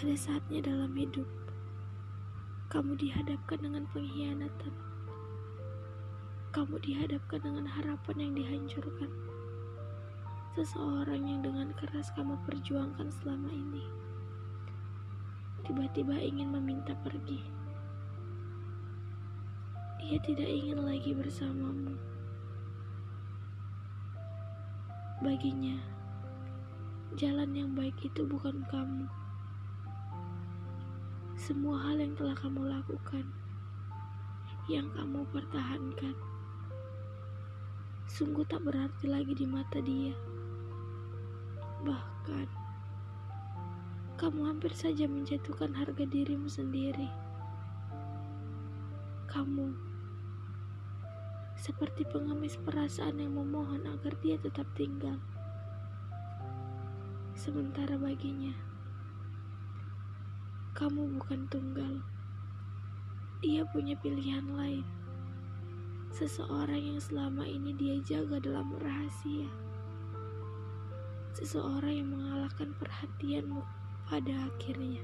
Ada saatnya dalam hidup kamu dihadapkan dengan pengkhianatan. Kamu dihadapkan dengan harapan yang dihancurkan. Seseorang yang dengan keras kamu perjuangkan selama ini tiba-tiba ingin meminta pergi. Dia tidak ingin lagi bersamamu. Baginya, jalan yang baik itu bukan kamu semua hal yang telah kamu lakukan, yang kamu pertahankan, sungguh tak berarti lagi di mata dia. Bahkan, kamu hampir saja menjatuhkan harga dirimu sendiri. Kamu seperti pengemis perasaan yang memohon agar dia tetap tinggal. Sementara baginya, kamu bukan tunggal. Dia punya pilihan lain. Seseorang yang selama ini dia jaga dalam rahasia. Seseorang yang mengalahkan perhatianmu pada akhirnya.